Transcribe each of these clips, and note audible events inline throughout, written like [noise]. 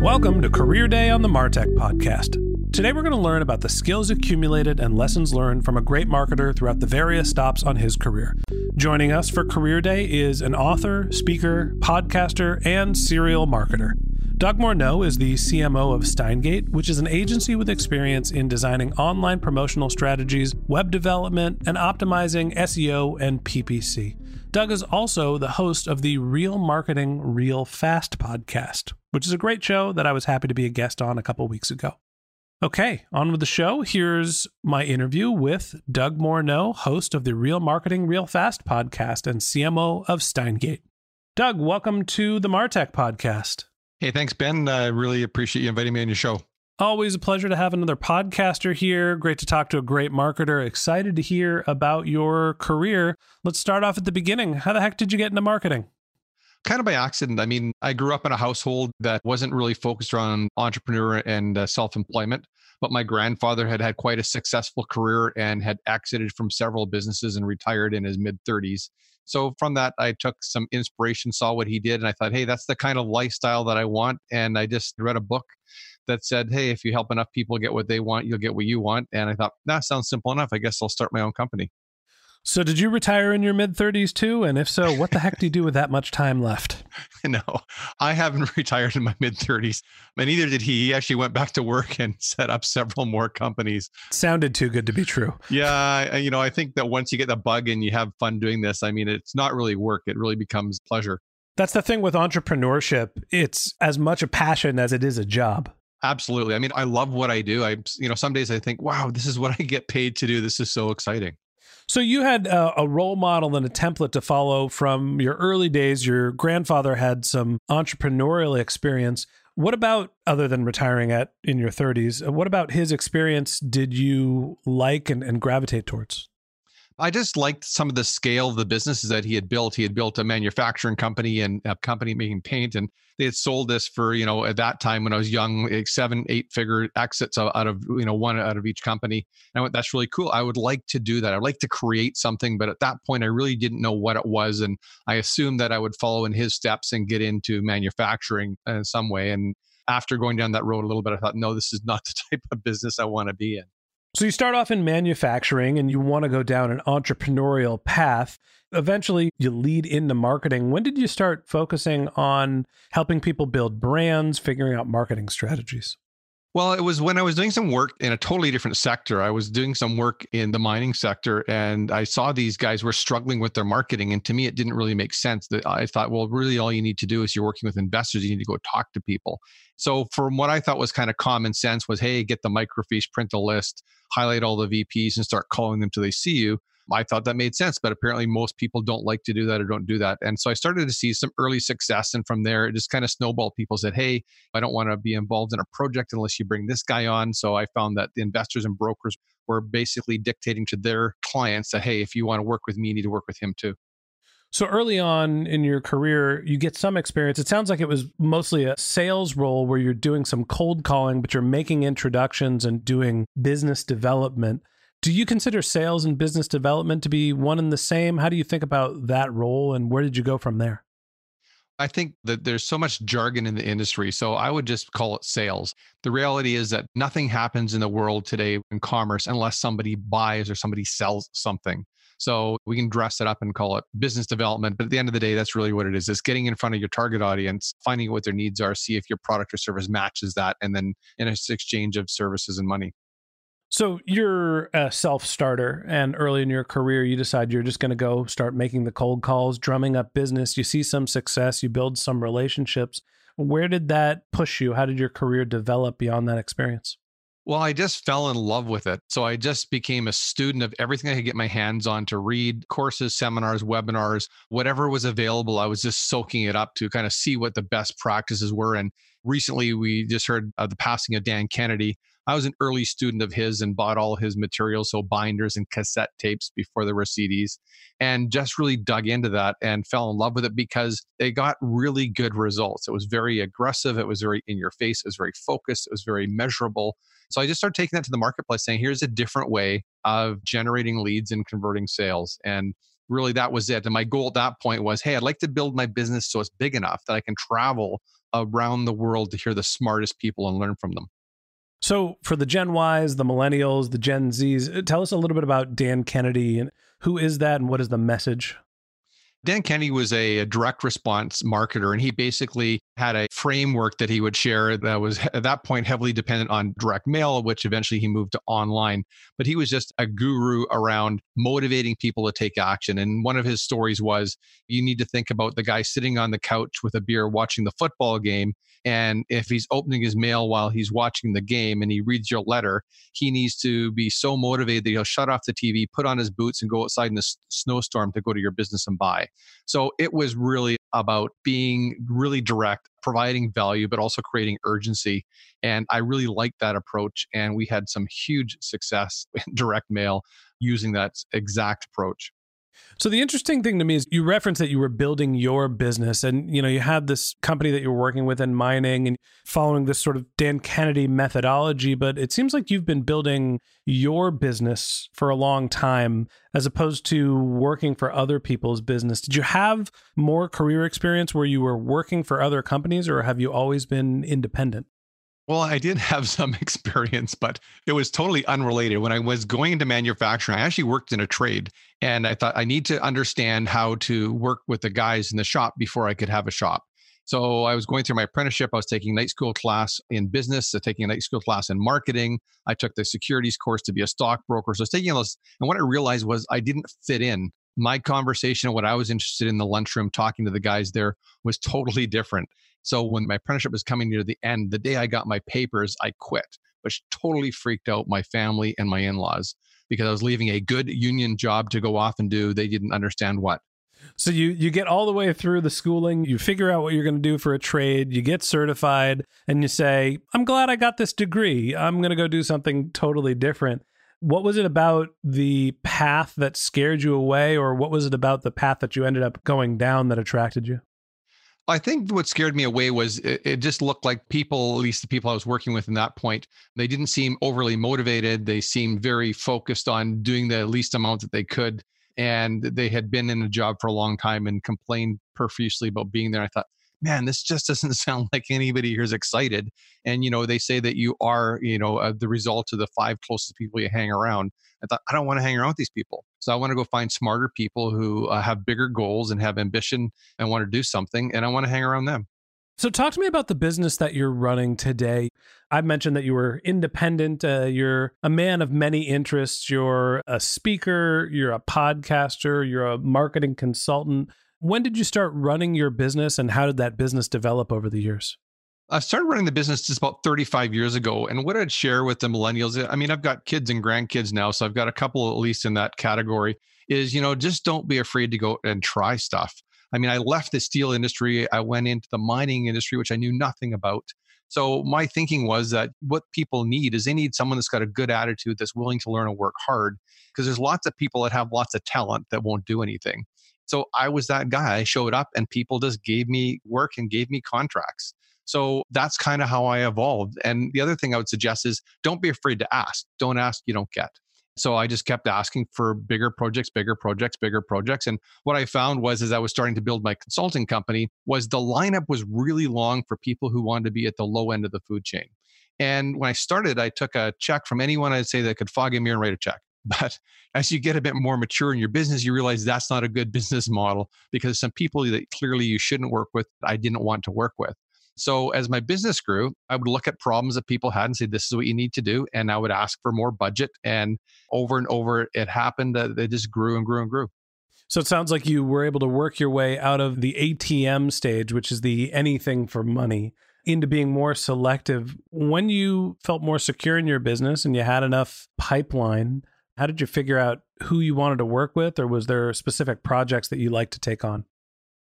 Welcome to Career Day on the Martech Podcast. Today, we're going to learn about the skills accumulated and lessons learned from a great marketer throughout the various stops on his career. Joining us for Career Day is an author, speaker, podcaster, and serial marketer. Doug Morneau is the CMO of Steingate, which is an agency with experience in designing online promotional strategies, web development, and optimizing SEO and PPC. Doug is also the host of the Real Marketing Real Fast podcast, which is a great show that I was happy to be a guest on a couple weeks ago. Okay, on with the show. Here's my interview with Doug Morneau, host of the Real Marketing Real Fast podcast and CMO of Steingate. Doug, welcome to the Martech podcast. Hey, thanks, Ben. I really appreciate you inviting me on your show. Always a pleasure to have another podcaster here. Great to talk to a great marketer. Excited to hear about your career. Let's start off at the beginning. How the heck did you get into marketing? Kind of by accident. I mean, I grew up in a household that wasn't really focused on entrepreneur and uh, self employment, but my grandfather had had quite a successful career and had exited from several businesses and retired in his mid 30s. So from that, I took some inspiration, saw what he did, and I thought, hey, that's the kind of lifestyle that I want. And I just read a book that said, hey, if you help enough people get what they want, you'll get what you want. And I thought, that sounds simple enough. I guess I'll start my own company. So, did you retire in your mid 30s too? And if so, what the heck do you do with that much time left? [laughs] no, I haven't [laughs] retired in my mid 30s, and neither did he. He actually went back to work and [laughs] set up several more companies. Sounded too good to be true. Yeah, you know, I think that once you get the bug and you have fun doing this, I mean, it's not really work; it really becomes pleasure. That's the thing with entrepreneurship. It's as much a passion as it is a job. Absolutely. I mean, I love what I do. I, you know, some days I think, wow, this is what I get paid to do. This is so exciting. So you had a, a, role model and a template to follow from your early days. Your grandfather had some entrepreneurial experience. What about other than retiring at in your 30s? What about his experience did you like and, and gravitate towards? I just liked some of the scale of the businesses that he had built. He had built a manufacturing company and a company making paint, and they had sold this for you know at that time when I was young, seven, eight figure exits out of you know one out of each company. And I went, that's really cool. I would like to do that. I'd like to create something, but at that point, I really didn't know what it was, and I assumed that I would follow in his steps and get into manufacturing in some way. And after going down that road a little bit, I thought, no, this is not [laughs] the type of business I want to be in. So you start off in manufacturing and you want to go down an entrepreneurial path. Eventually, you lead into marketing. When did you start focusing on helping people build brands, figuring out marketing strategies? Well, it was when I was doing some work in a totally different sector. I was doing some work in the mining sector and I saw these guys were struggling with their marketing. And to me, it didn't really make sense that I thought, well, really all you need to do is you're working with investors, you need to go talk to people. So from what I thought was kind of common sense was, hey, get the microfiche, print a list, highlight all the VPs and start calling them till they see you. I thought that made sense, but apparently most people don't like to do that or don't do that. And so I started to see some early success. And from there, it just kind of snowballed. People said, Hey, I don't want to be involved in a project unless you bring this guy on. So I found that the investors and brokers were basically dictating to their clients that, Hey, if you want to work with me, you need to work with him too. So early on in your career, you get some experience. It sounds like it was mostly a sales role where you're doing some cold calling, but you're making introductions and doing business development. Do you consider sales and business development to be one and the same? How do you think about that role and where did you go from there? I think that there's so much jargon in the industry. So I would just call it sales. The reality is that nothing happens in the world today in commerce unless somebody buys or somebody sells something. So we can dress it up and call it business development. But at the end of the day, that's really what it is. It's getting in front of your target audience, finding what their needs are, see if your product or service matches that, and then in an exchange of services and money. So you're a self starter, and early in your career, you decide you're just going to go start making the cold calls, drumming up business. You see some success, you build some relationships. Where did that push you? How did your career develop beyond that experience? Well, I just fell in love with it. So I just became a student of everything I could get my hands on to read courses, seminars, webinars, whatever was available. I was just soaking it up to kind of see what the best practices were. And recently we just heard of the passing of Dan Kennedy. I was an early student of his and bought all his materials, so binders and cassette tapes before there were CDs, and just really dug into that and fell in love with it because they got really good results. It was very aggressive, it was very in your face, it was very focused, it was very measurable. So I just started taking that to the marketplace, saying, here's a different way of generating leads and converting sales. And really that was it. And my goal at that point was, hey, I'd like to build my business so it's big enough that I can travel around the world to hear the smartest people and learn from them. So, for the Gen Ys, the Millennials, the Gen Zs, tell us a little bit about Dan Kennedy and who is that and what is the message? Dan Kennedy was a, a, direct response marketer, and he basically had a framework that he would share that was at that point heavily dependent on direct mail, which eventually he moved to online. But he was just a guru around motivating people to take action. And one of his stories was you need to think about the guy sitting on the couch with a beer watching the football game and if he's opening his mail while he's watching the game and he reads your letter, he needs to be so motivated that he'll shut off the TV, put on his boots, and go outside in the snowstorm to go to your business and buy. So it was really about being really direct, providing value, but also creating urgency. And I really liked that approach. And we had some huge success [laughs] in direct mail using that exact approach. So the interesting thing to me is you referenced that you were building your business and you know you had this company that you were working with in mining and following this sort of Dan Kennedy methodology but it seems like you've been building your business for a long time as opposed to working for other people's business. Did you have more career experience where you were working for other companies or have you always been independent? Well, I did [laughs] have some experience, but it was totally unrelated. When I was going into manufacturing, I actually worked in a trade and I thought I need to understand how to work with the guys in the shop before I could have a shop. So I was going through my apprenticeship. I was taking night school class in business, so taking a night school class in marketing. I took the securities course to be a stockbroker. So I was taking those. And what I realized was I didn't fit in. My conversation, what I was interested in the lunchroom, talking to the guys there was totally [laughs] different. So when my apprenticeship was coming near the end, the day I got my papers, I quit, which totally freaked out my family and my in laws because I was leaving a good union job to go off and do they didn't understand what. So you you get all the way through the schooling, you figure out what you're going to do for a trade, you get certified and you say, "I'm glad I got this degree. I'm going to go do something totally different." What was it about the path that scared you away or what was it about the path that you ended up going down that attracted you? I think what scared me away was it, it, just looked like people, at least the people I was working with in that point, they didn't seem overly motivated. They seemed very focused on doing the least amount that they could. And they had been in a job for a long time and complained profusely about being there. I thought, man, this just doesn't [laughs] sound like anybody here is excited. And, you know, they say that you are, you know, uh, the result of the five closest people you hang around. I thought, I don't want to hang around with these people. So I want to go find smarter people who uh, have bigger goals and have ambition and want to do something. And I want to hang around them. So, talk to me about the business that you're running today. I mentioned that you were independent. Uh, you're a man of many interests. You're a speaker, you're a podcaster, you're a marketing consultant. When did you start running your business and how did that business develop over the years? I started running the business just about 35 years ago. And what I'd share with the millennials, I mean, I've got kids and grandkids now, so I've got a couple at least in that category, is, you know, just don't be afraid to go and try stuff. I mean, I left the steel industry, I went into the mining industry, which I knew nothing about. So my thinking was that what people need is they need someone that's got a good attitude, that's willing to learn and work hard, because there's lots of people that have lots of talent that won't do anything. So I was that guy. I showed up and people just gave me work and gave me contracts. So that's kind of how I evolved. And the other thing I would suggest is don't be afraid to ask. Don't ask, you don't get. So I just kept asking for bigger projects, bigger projects, bigger projects. And what I found was as I was starting to build my consulting company was the lineup was really long for people who wanted to be at the low end of the food chain. And when I started, I took a check from anyone I'd say that could fog a mirror and write a check. [laughs] But as you get a bit more mature in your business, you realize that's not a good [laughs] business model because some people that clearly you shouldn't work with, I didn't want to work with. So as my business grew, I would look at problems that people had and say, this is what you need to do. And I would ask for more budget. And over and over, it happened that they just grew and grew and grew. So it sounds like you were able to work your way out of the ATM stage, which is the anything for money, into being more selective. When you felt more secure in your business and you had enough pipeline, how did you figure out who you wanted to work with, or was there specific projects that you like to take on?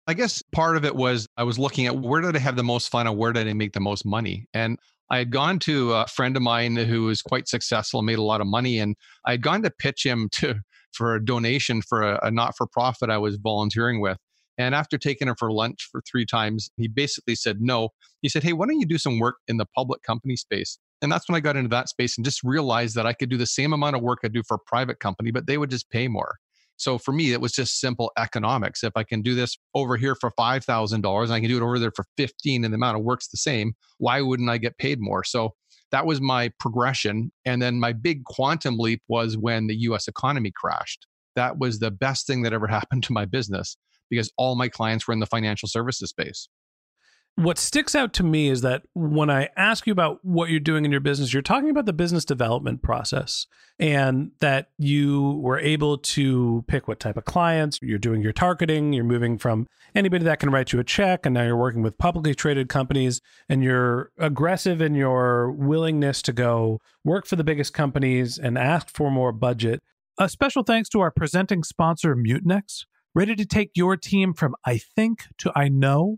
I guess part of it was I was looking at where did I have the most fun and where did I make the most money? And I had gone to a friend of mine who was quite successful and made a lot of money. And I had gone to pitch him to for a donation for a, a not for profit I was volunteering with. And after taking him for lunch for three times, he basically said no. He said, Hey, why don't you do some work in the public company space? And that's when I got into that space and just realized that I could do the same amount of work I do for a private company, but they would just pay more. So for me, it was just simple economics. If I can do this over here for $5,000 and I can do it over there for 15 and the amount of work's the same, why wouldn't I get paid more? So that was my progression. And then my big quantum leap was when the US economy crashed. That was the best thing that ever [laughs] happened to my business because all my clients were in the financial services space what sticks out to me is that when I ask you about what you're doing in your business, you're talking about the business development process and that you were able to pick what type of clients, you're doing your targeting, you're moving from anybody that can write you a check, and now you're working with publicly traded companies, and you're aggressive in your willingness to go work for the biggest companies and ask for more budget. A special thanks to our presenting sponsor, Mutinex, ready to take your team from I think to I know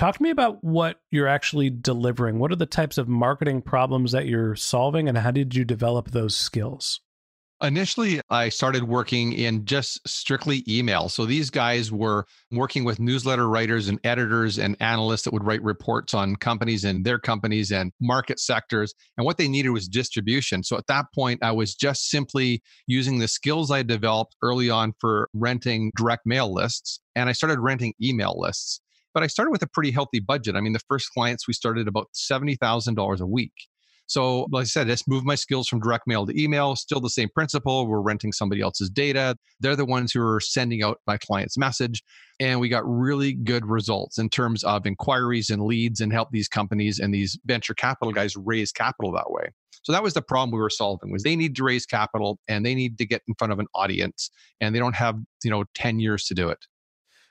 Talk to me about what you're actually delivering. What are the types of marketing problems that you're solving, and how did you develop those skills? Initially, I started working in just strictly email. So these guys were working with newsletter writers and editors and analysts that would write reports on companies and their companies and market sectors. And what they needed was distribution. So at that point, I was just simply using the skills I developed early on for renting direct mail lists. And I started renting email lists. But I started with a pretty healthy budget. I mean, the first clients we started about $70,000 a week. So, like I said, just moved my skills from direct mail to email. Still the same principle. We're renting somebody else's data. They're the ones who are sending out my client's message. And we got really good results in terms of inquiries and leads and help these companies and these venture capital guys raise capital that way. So that was the problem we were solving was they need to raise capital and they need to get in front of an audience and they don't have, you know, 10 years to do it.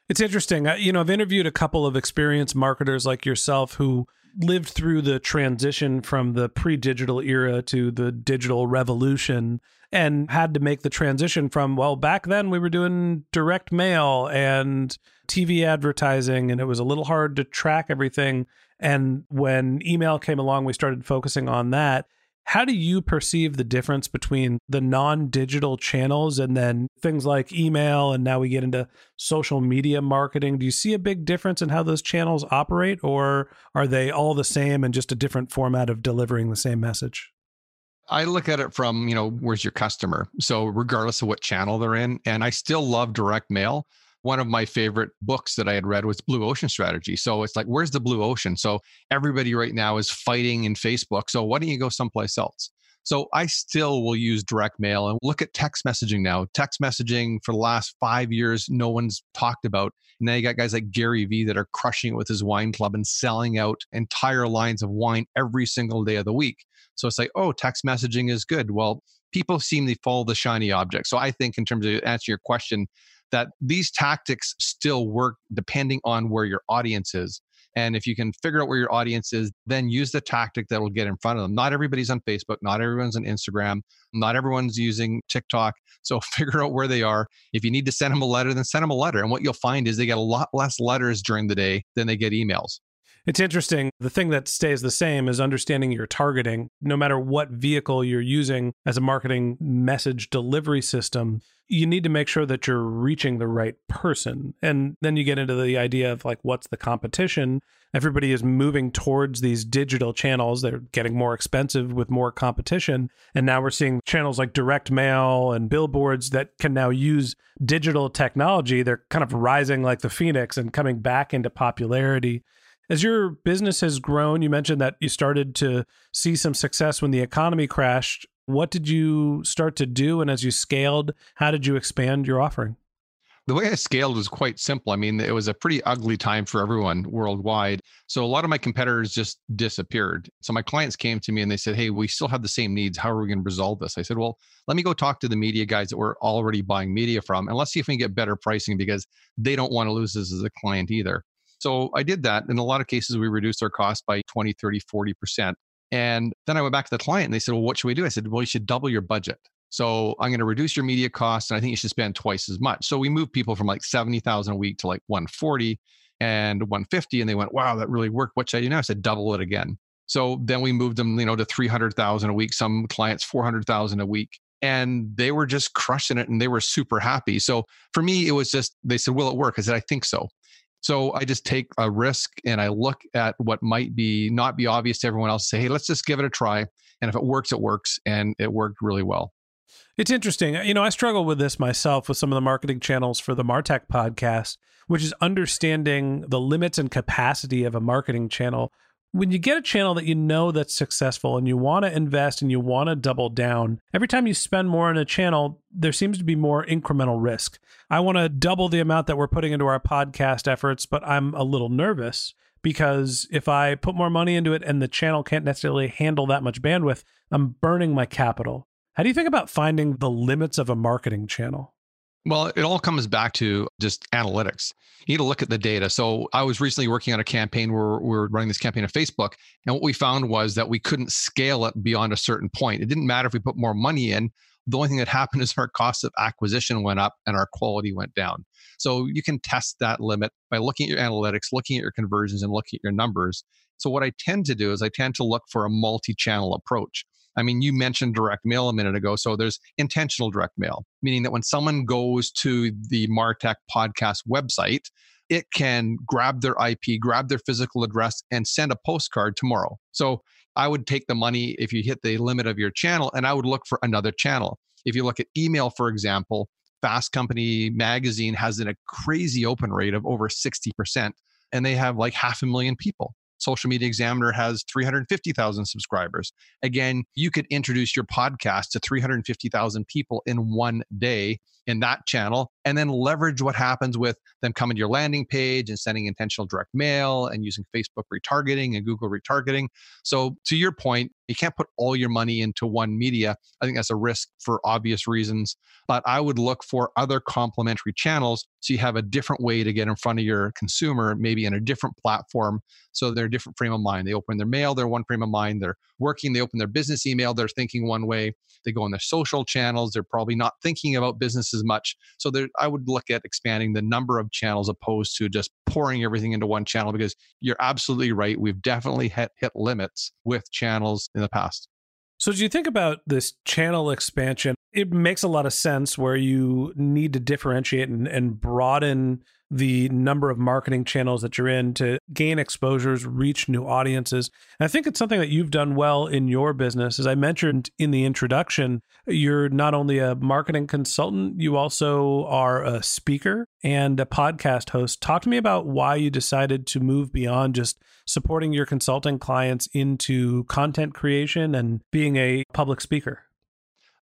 It's interesting. You know, I've interviewed a couple of experienced marketers like yourself who lived through the transition from the pre digital era to the digital revolution and had to make the transition from, well, back then we were doing direct mail and TV advertising, and it was a little hard to track everything. And when email came along, we started focusing on that. How do you perceive the difference between the non digital channels and then things like email? And now we get into social media marketing. Do you see a big difference in how those channels operate, or are they all the same and just a different format of delivering the same message? I look at it from, you know, where's your customer? So, regardless of what channel they're in, and I still love direct mail one of my favorite books that I had read was Blue Ocean Strategy. So it's like, where's the blue ocean? So everybody right now is fighting in Facebook. So why don't you go someplace else? So I still will use direct mail and look at text messaging now. Text messaging for the last five years, no one's talked about. And now you got guys like Gary Vee that are crushing it with his wine club and selling out entire lines of wine every single day of the week. So it's like, oh, text messaging is good. Well, people seem to follow the shiny object. So I think, in terms of answer your question, that these tactics still work depending on where your audience is. And if you can figure out where your audience is, then use the tactic that will get in front of them. Not everybody's on Facebook, not everyone's on Instagram, not everyone's using TikTok. So [laughs] figure out where they are. If you need to send them a letter, then send them a letter. And what you'll find is they get a lot less letters during the day than they get emails. It's interesting. The thing that stays the same is understanding your targeting. No matter what vehicle you're using as a marketing message delivery system, you need to make sure that you're reaching the right person. And then you get into the idea of like, what's the competition? Everybody is moving towards these digital channels. They're getting more expensive with more competition. And now we're seeing channels like direct mail and billboards that can now use digital technology. They're kind of rising like the phoenix and coming back into popularity. As your business has grown, you mentioned that you started to see some success when the economy crashed. What did you start to do? And as you scaled, how did you expand your offering? The way I scaled was quite simple. I mean, it was a pretty ugly time for everyone worldwide. So a lot of my competitors just disappeared. So my clients came to me and they said, Hey, we still have the same needs. How are we going to resolve this? I said, Well, let me go talk to the media guys that we're already buying media from and let's see if we can get better pricing because they don't want to lose this as a client either. So I did that. In a lot of cases, we reduced our cost by 20, 30, 40%. And then I went back to the client and they said, Well, what should we do? I said, Well, you should double your budget. So I'm going to reduce your media costs and I think you should spend twice as much. So we moved people from like 70,000 a week to like 140 and 150 and they went, "Wow, that really worked. What should I do now?" I said, "Double it again." So then we moved them, you know, to 300,000 a week, some clients 400,000 a week. And they were just crushing it and they were super happy. So for me, it was just, they said, Will it work? I said, I think so. So I just take a risk and I look at what might be not be obvious to everyone else. Say, hey, let's just give it a try. And if it works, it works. And it worked really well. It's interesting. Uh, you know, I struggle with this myself with some of the marketing channels for the Martech podcast, which is understanding the limits and capacity of a marketing channel when you get a channel that you know that's successful and you want to invest and you want to double down, every time you spend more on a channel, there seems to be more incremental risk. I want to double the amount that we're putting into our podcast efforts, but I'm a little nervous because if I put more money into it and the channel can't necessarily handle that much bandwidth, I'm burning my capital. How do you think about finding the limits of a marketing channel? Well, it all comes back to just analytics. You need to look at the data. So I was recently working on a campaign where we are running this campaign on Facebook. And what we found was that we couldn't scale it beyond a certain point. It didn't matter if we put more money in. The only thing that [laughs] happened is our cost of acquisition went up and our quality went down. So you can test that limit by looking at your analytics, looking at your conversions, and looking at your numbers. So what I tend to do is I tend to look for a multi-channel approach. I mean, you mentioned direct mail a minute ago. So there's intentional direct mail, meaning that when someone goes to the Martech podcast website, it can grab their IP, grab their physical address, and send a postcard tomorrow. So I would take the money if you hit the limit of your channel and I would look for another channel. If you look at email, for example, Fast Company magazine has a crazy open rate of over 60%, and they have like half a million people. Social Media Examiner has 350,000 subscribers. Again, you could introduce your podcast to 350,000 people in one day in that channel and then leverage what happens with them coming to your landing page and sending intentional direct mail and using Facebook retargeting and Google retargeting. So, to your point, you can't put all your money into one media. I think that's a risk for obvious reasons. But I would look for other complementary channels so you have a different way to get in front of your consumer, maybe in a different platform. So they're a different frame of mind. They open their mail, they're one frame of mind. They're working, they open their business email, they're thinking one way. They go on their social channels, they're probably not thinking about business as much. So I would look at expanding the number of channels opposed to just pouring everything into one channel because you're absolutely right. We've definitely hit, hit limits with channels in the past. So, as you think about this channel expansion, it makes a lot of sense where you need to differentiate and, and broaden the number of marketing channels that you're in to gain exposures, reach new audiences. And I think it's something that you've done well in your business. As I mentioned in the introduction, you're not only a marketing consultant, you also are a speaker and a podcast host. Talk to me about why you decided to move beyond just supporting your consulting clients into content creation and being a public speaker.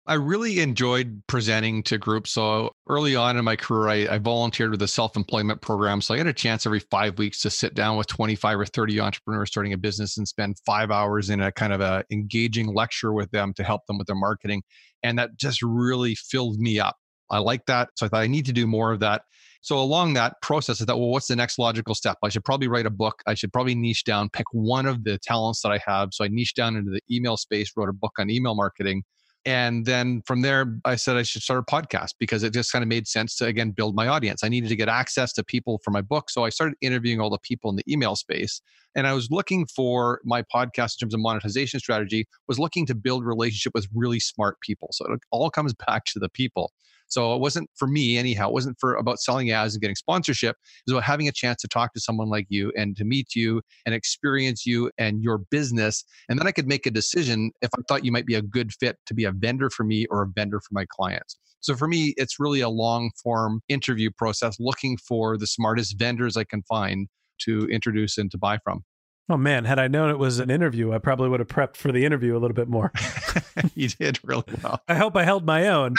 I really enjoyed presenting to groups. So early on in my career, I, I volunteered with a self employment program. So I had a chance every five weeks to sit down with 25 or 30 entrepreneurs starting a business and spend five hours in a kind of a engaging lecture with them to help them with their marketing. And that just really filled me up. I like that. So I thought I need to do more of that. So along that process, I thought, well, what's the next logical step? I should probably write a book. I should probably niche down, pick one of the talents that I have. So I niched down into the email space, wrote a book on email marketing and then from there, I said I should start a podcast because it just kind of made sense to, again, build my audience. I needed to get access to people for my book. So I started interviewing all the people in the email space. And I was looking for my podcast in terms of monetization strategy, was looking to build relationship with really smart people. So it all comes [laughs] back to the people. So it wasn't for me anyhow. It wasn't for about selling ads and getting sponsorship. It was about having a chance to talk to someone like you and to meet you and experience you and your business. And then I could make a decision if I thought you might be a good fit to be a vendor for me or a vendor for my clients. So for me, it's really a long form interview process looking for the smartest vendors I can find to introduce and to buy from. Oh man, had I known it was an interview, I probably would have prepped for the interview a little bit more. [laughs] you did really well. I hope I held my own.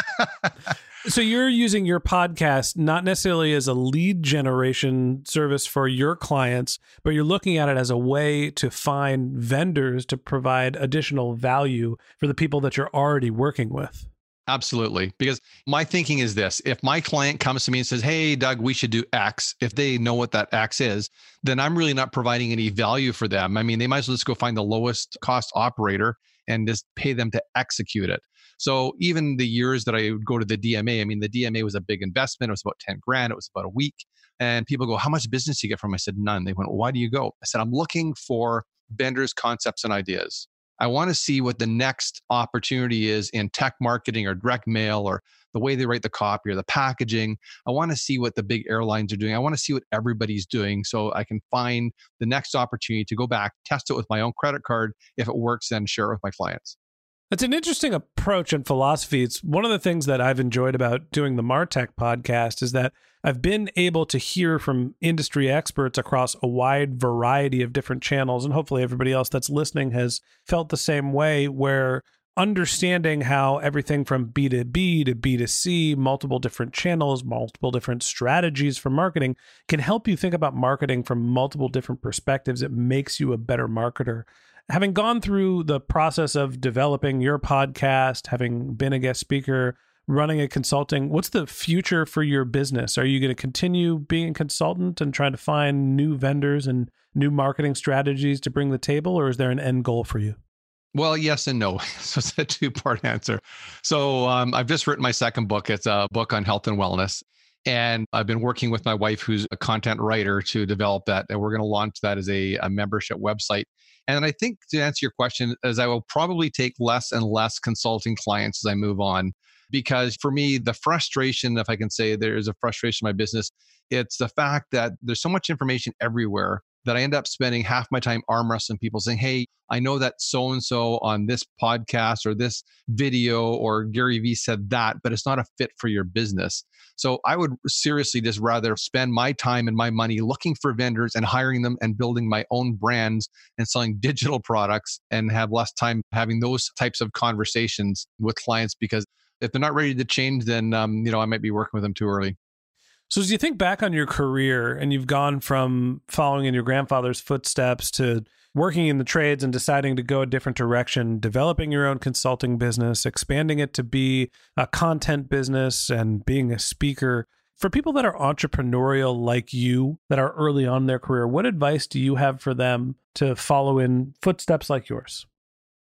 [laughs] so you're using your podcast not necessarily as a lead generation service for your clients, but you're looking at it as a way to find vendors to provide additional value for the people that you're already working with. Absolutely. Because my thinking is this if my client comes to me and says, Hey, Doug, we should do X, if they know what that X is, then I'm really not providing any value for them. I mean, they might as well just go find the lowest cost operator and just pay them to execute it. So even the years that I would go to the DMA, I mean, the DMA was a big investment. It was about 10 grand. It was about a week. And people go, How much business do you get from? I said, None. They went, Why do you go? I said, I'm looking for vendors, concepts, and ideas. I want to see what the next opportunity is in tech marketing or direct mail or the way they write the copy or the packaging. I want to see what the big airlines are doing. I want to see what everybody's doing so I can find the next opportunity to go back, test it with my own credit card. If it works, then share it with my clients. It's an interesting approach and philosophy. It's one of the things that I've enjoyed about doing the Martech podcast is that I've been able to hear from industry experts across a wide variety of different channels. And hopefully, everybody else that's listening has felt the same way, where understanding how everything from B2B to B2C, multiple different channels, multiple different strategies for marketing can help you think about marketing from multiple different perspectives. It makes you a better marketer having gone through the process of developing your podcast, having been a guest speaker, running a consulting, what's the future for your business? Are you going to continue being a consultant and trying to find new vendors and new marketing strategies to bring the table, or is there an end goal for you? Well, yes and no. [laughs] So it's a two part answer. So um, I've just written my second book. It's a book on health and wellness. And I've been working with my wife, who's a content writer, to develop that. And we're going to launch that as a, a membership website. And I think to answer your question, is I will probably take less and less consulting clients as I move on. Because for me, the frustration, if I can say there is a frustration in my business, it's the fact that there's so much information everywhere that I end up spending half my time arm wrestling people saying, Hey, I know that so and so on this podcast or this video or Gary Vee said that, but it's not a fit for your business. So I would seriously just rather spend my time and my money looking for vendors and hiring them and building my own brands and selling digital products and have less time having those types of conversations with clients because if they're not ready to change, then um, you know I might be working with them too early. So as you think back on your career and you've gone from following in your grandfather's footsteps to working in the trades and deciding to go a different direction, developing your own consulting business, expanding it to be a content business and being a speaker, For people that are entrepreneurial like you, that are early on in their career, what advice do you have for them to follow in footsteps like yours?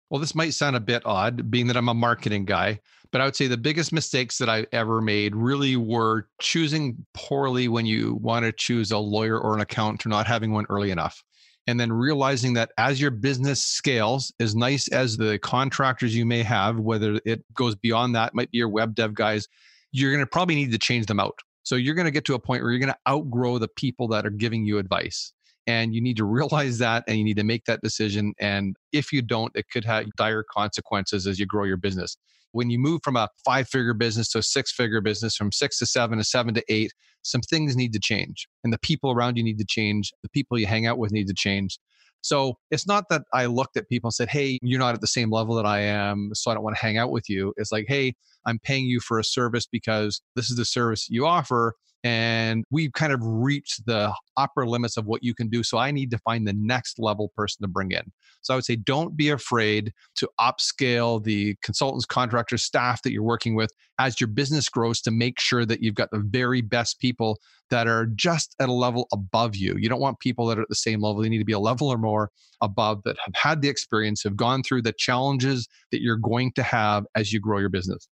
Well, this might sound a bit odd, being that I'm a marketing guy, but I would say the biggest mistakes that I ever made really were choosing poorly when you want to choose a lawyer or an accountant or not having one early enough. And then realizing that as your business scales, as nice as the contractors you may have, whether it goes beyond that, might be your web dev guys, you're going to probably need to change them out. So you're going to get to a point where you're going to outgrow the people that are giving you advice and you need to realize that and you need to make that decision and if you don't it could have dire consequences as you grow your business when you move from a five figure business to a six figure business from six to seven to seven to eight some things need to change and the people around you need to change the people you hang out with need to change so it's not that I looked at people and said, Hey, you're not at the same level that I am, so I don't want to hang out with you. It's like, Hey, I'm paying you for a service because this is the service you offer and we've kind of reached the upper limits of what you can do so i need to find the next level person to bring in. So i would say don't be afraid to upscale the consultants contractors staff that you're working with as your business grows to make sure that you've got the very best people that are just at a level above you. You don't want people that are at the same level. They need to be a level or more above that have had the experience have gone through the challenges that you're going to have as you grow your business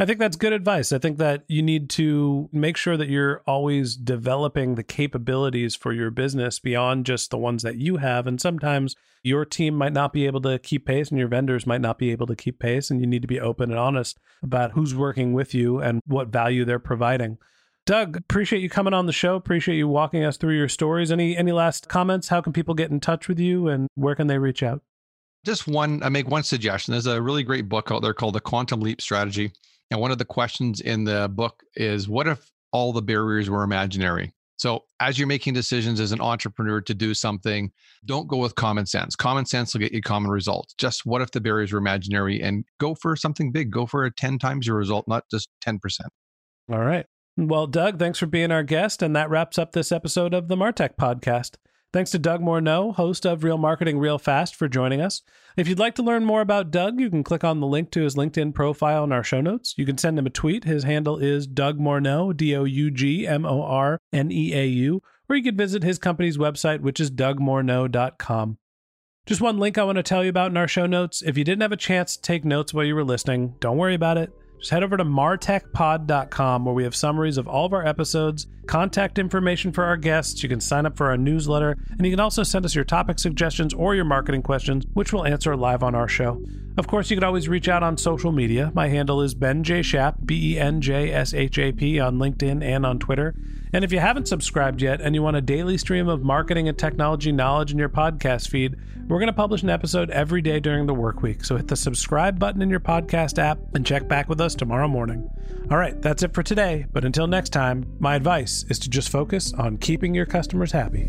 I think that's good advice. I think that you need to make sure that you're always developing the capabilities for your business beyond just the ones that you have. And sometimes your team might not be able to keep pace and your vendors might not be able to keep pace. And you need to be open and honest about who's working with you and what value they're providing. Doug, appreciate you coming on the show. Appreciate you walking us through your stories. Any any last comments? How can people get in touch with you and where can they reach out? Just one, I make one suggestion. There's a really great book out there called The Quantum Leap Strategy. And one of the questions in the book is what if all the barriers were imaginary? So, as you're making decisions as an entrepreneur to do something, don't go with common sense. Common sense will get you common results. Just what if the barriers were imaginary and go for something big? Go for a 10 times your result, not just 10%. All right. Well, Doug, thanks for being our guest. And that wraps up this episode of the Martech podcast. Thanks to Doug Morneau, host of Real Marketing Real Fast, for joining us. If you'd like to learn more about Doug, you can click on the link to his LinkedIn profile in our show notes. You can send him a tweet. His handle is Doug Morneau, D O U G M O R N E A U, or you could visit his company's website, which is dougmorneau.com. Just one link I want to tell you about in our show notes. If you didn't have a chance to take notes while you were listening, don't worry about it. Just head over to martechpod.com where we have summaries of all of our episodes, contact information for our guests. You can sign up for our newsletter, and you can also send us your topic suggestions or your marketing questions, which we'll answer live on our show. Of course, you can always reach out on social media. My handle is Ben J. Shap, B E N J S H A P, on LinkedIn and on Twitter. And if you haven't subscribed yet and you want a daily stream of marketing and technology knowledge in your podcast feed, we're going to publish an episode every day during the work week. So hit the subscribe button in your podcast app and check back with us tomorrow morning. All right, that's it for today. But until next time, my advice is to just focus on keeping your customers happy.